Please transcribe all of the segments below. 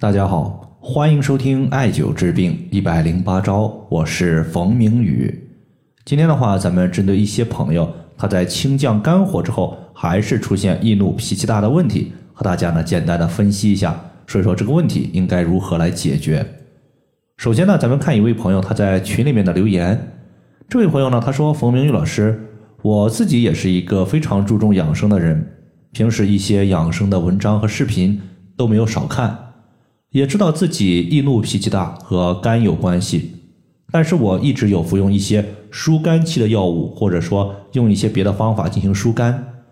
大家好，欢迎收听艾灸治病一百零八招，我是冯明宇。今天的话，咱们针对一些朋友他在清降肝火之后，还是出现易怒、脾气大的问题，和大家呢简单的分析一下，说一说这个问题应该如何来解决。首先呢，咱们看一位朋友他在群里面的留言，这位朋友呢他说：“冯明宇老师，我自己也是一个非常注重养生的人，平时一些养生的文章和视频都没有少看。”也知道自己易怒、脾气大和肝有关系，但是我一直有服用一些疏肝气的药物，或者说用一些别的方法进行疏肝，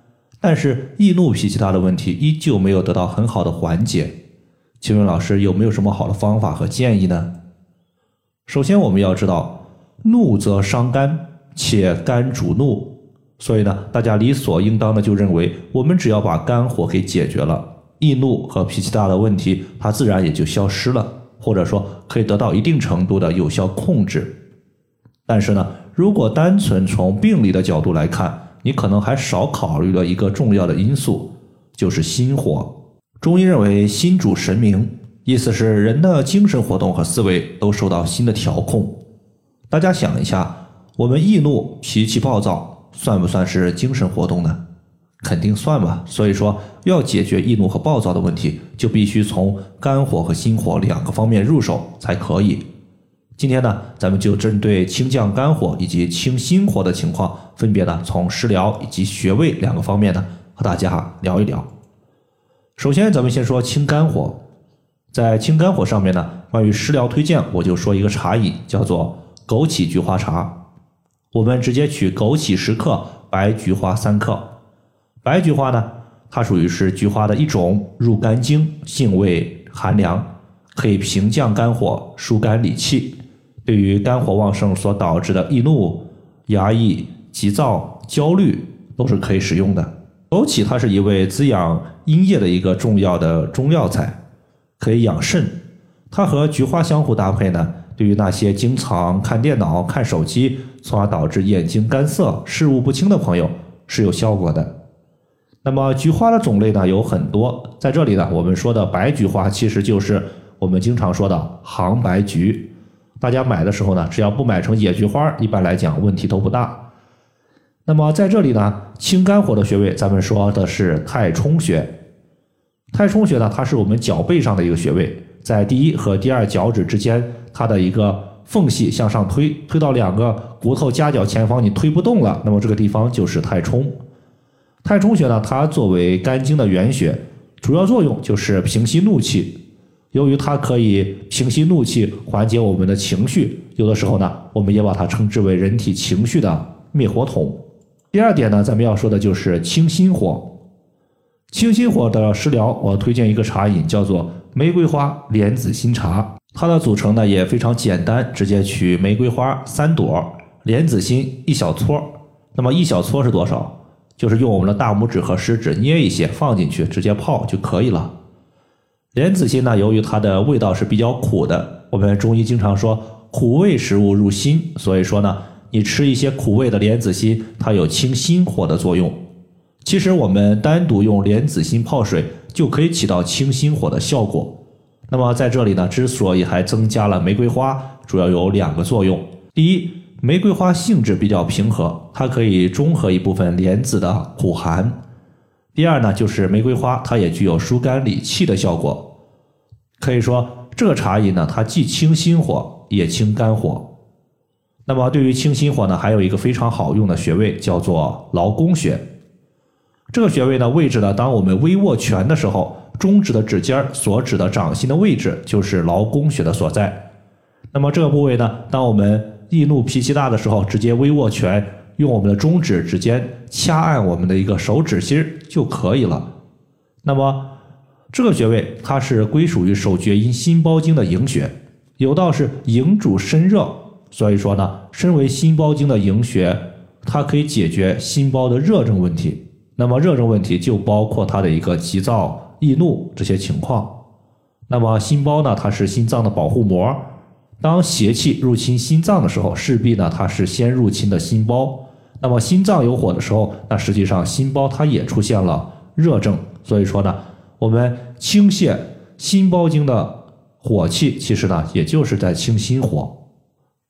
但是易怒、脾气大的问题依旧没有得到很好的缓解。请问老师有没有什么好的方法和建议呢？首先我们要知道，怒则伤肝，且肝主怒，所以呢，大家理所应当的就认为我们只要把肝火给解决了。易怒和脾气大的问题，它自然也就消失了，或者说可以得到一定程度的有效控制。但是呢，如果单纯从病理的角度来看，你可能还少考虑了一个重要的因素，就是心火。中医认为心主神明，意思是人的精神活动和思维都受到心的调控。大家想一下，我们易怒、脾气暴躁，算不算是精神活动呢？肯定算吧，所以说要解决易怒和暴躁的问题，就必须从肝火和心火两个方面入手才可以。今天呢，咱们就针对清降肝火以及清心火的情况，分别呢从食疗以及穴位两个方面呢和大家聊一聊。首先，咱们先说清肝火，在清肝火上面呢，关于食疗推荐，我就说一个茶饮，叫做枸杞菊花茶。我们直接取枸杞十克，白菊花三克。白菊花呢，它属于是菊花的一种，入肝经，性味寒凉，可以平降肝火，疏肝理气。对于肝火旺盛所导致的易怒、压抑、急躁、焦虑，都是可以使用的。枸杞它是一味滋养阴液的一个重要的中药材，可以养肾。它和菊花相互搭配呢，对于那些经常看电脑、看手机，从而导致眼睛干涩、视物不清的朋友是有效果的。那么菊花的种类呢有很多，在这里呢，我们说的白菊花其实就是我们经常说的杭白菊。大家买的时候呢，只要不买成野菊花，一般来讲问题都不大。那么在这里呢，清肝火的穴位，咱们说的是太冲穴。太冲穴呢，它是我们脚背上的一个穴位，在第一和第二脚趾之间，它的一个缝隙向上推，推到两个骨头夹角前方，你推不动了，那么这个地方就是太冲。太冲穴呢，它作为肝经的原穴，主要作用就是平息怒气。由于它可以平息怒气，缓解我们的情绪，有的时候呢，我们也把它称之为人体情绪的灭火筒。第二点呢，咱们要说的就是清心火。清心火的食疗，我推荐一个茶饮，叫做玫瑰花莲子心茶。它的组成呢也非常简单，直接取玫瑰花三朵，莲子心一小撮。那么一小撮是多少？就是用我们的大拇指和食指捏一些放进去，直接泡就可以了。莲子心呢，由于它的味道是比较苦的，我们中医经常说苦味食物入心，所以说呢，你吃一些苦味的莲子心，它有清心火的作用。其实我们单独用莲子心泡水就可以起到清心火的效果。那么在这里呢，之所以还增加了玫瑰花，主要有两个作用。第一，玫瑰花性质比较平和，它可以中和一部分莲子的苦寒。第二呢，就是玫瑰花它也具有疏肝理气的效果。可以说，这个茶饮呢，它既清心火，也清肝火。那么，对于清心火呢，还有一个非常好用的穴位，叫做劳宫穴。这个穴位呢，位置呢，当我们微握拳的时候，中指的指尖所指的掌心的位置，就是劳宫穴的所在。那么这个部位呢，当我们易怒脾气大的时候，直接微握拳，用我们的中指指尖掐按我们的一个手指心就可以了。那么这个穴位它是归属于手厥阴心包经的营穴，有道是营主身热，所以说呢，身为心包经的营穴，它可以解决心包的热症问题。那么热症问题就包括它的一个急躁、易怒这些情况。那么心包呢，它是心脏的保护膜。当邪气入侵心脏的时候，势必呢它是先入侵的心包。那么心脏有火的时候，那实际上心包它也出现了热症。所以说呢，我们清泻心包经的火气，其实呢，也就是在清心火。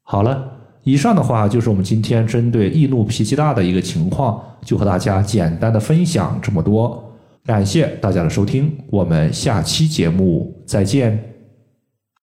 好了，以上的话就是我们今天针对易怒脾气大的一个情况，就和大家简单的分享这么多。感谢大家的收听，我们下期节目再见。